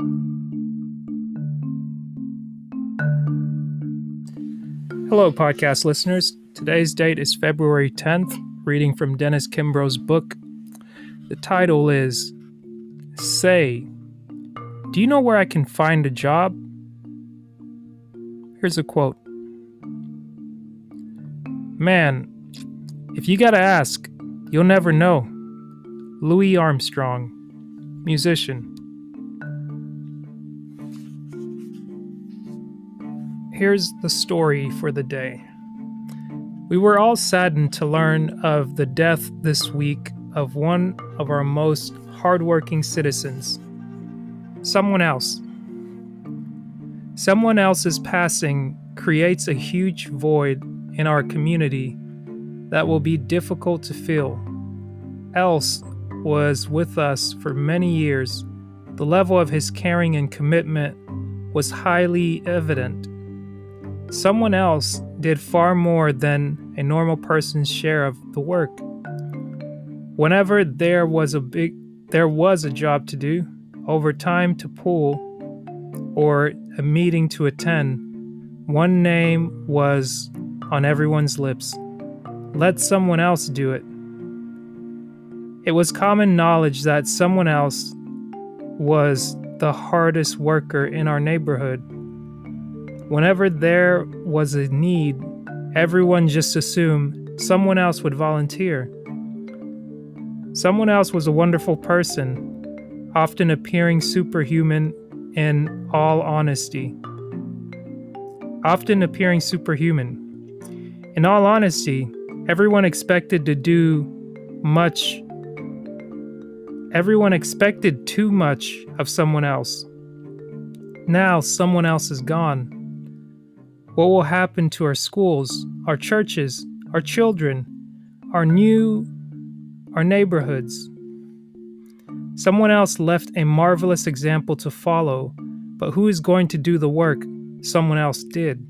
Hello, podcast listeners. Today's date is February 10th, reading from Dennis Kimbro's book. The title is Say, Do you know where I can find a job? Here's a quote Man, if you gotta ask, you'll never know. Louis Armstrong, musician. Here's the story for the day. We were all saddened to learn of the death this week of one of our most hardworking citizens. Someone else. Someone else's passing creates a huge void in our community that will be difficult to fill. Else was with us for many years. The level of his caring and commitment was highly evident. Someone else did far more than a normal person's share of the work. Whenever there was a big there was a job to do, overtime to pull, or a meeting to attend, one name was on everyone's lips. Let someone else do it. It was common knowledge that someone else was the hardest worker in our neighborhood Whenever there was a need, everyone just assumed someone else would volunteer. Someone else was a wonderful person, often appearing superhuman in all honesty. Often appearing superhuman. In all honesty, everyone expected to do much. Everyone expected too much of someone else. Now someone else is gone. What will happen to our schools, our churches, our children, our new, our neighborhoods? Someone else left a marvelous example to follow, but who is going to do the work someone else did?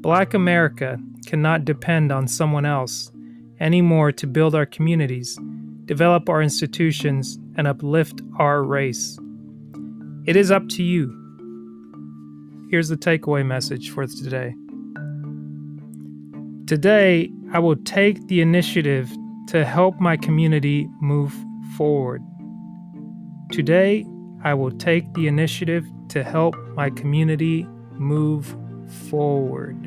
Black America cannot depend on someone else anymore to build our communities, develop our institutions, and uplift our race. It is up to you Here's the takeaway message for today. Today, I will take the initiative to help my community move forward. Today, I will take the initiative to help my community move forward.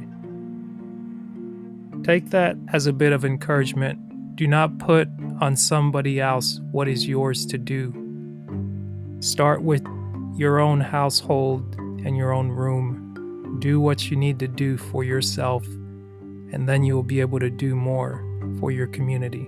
Take that as a bit of encouragement. Do not put on somebody else what is yours to do. Start with your own household in your own room. Do what you need to do for yourself, and then you will be able to do more for your community.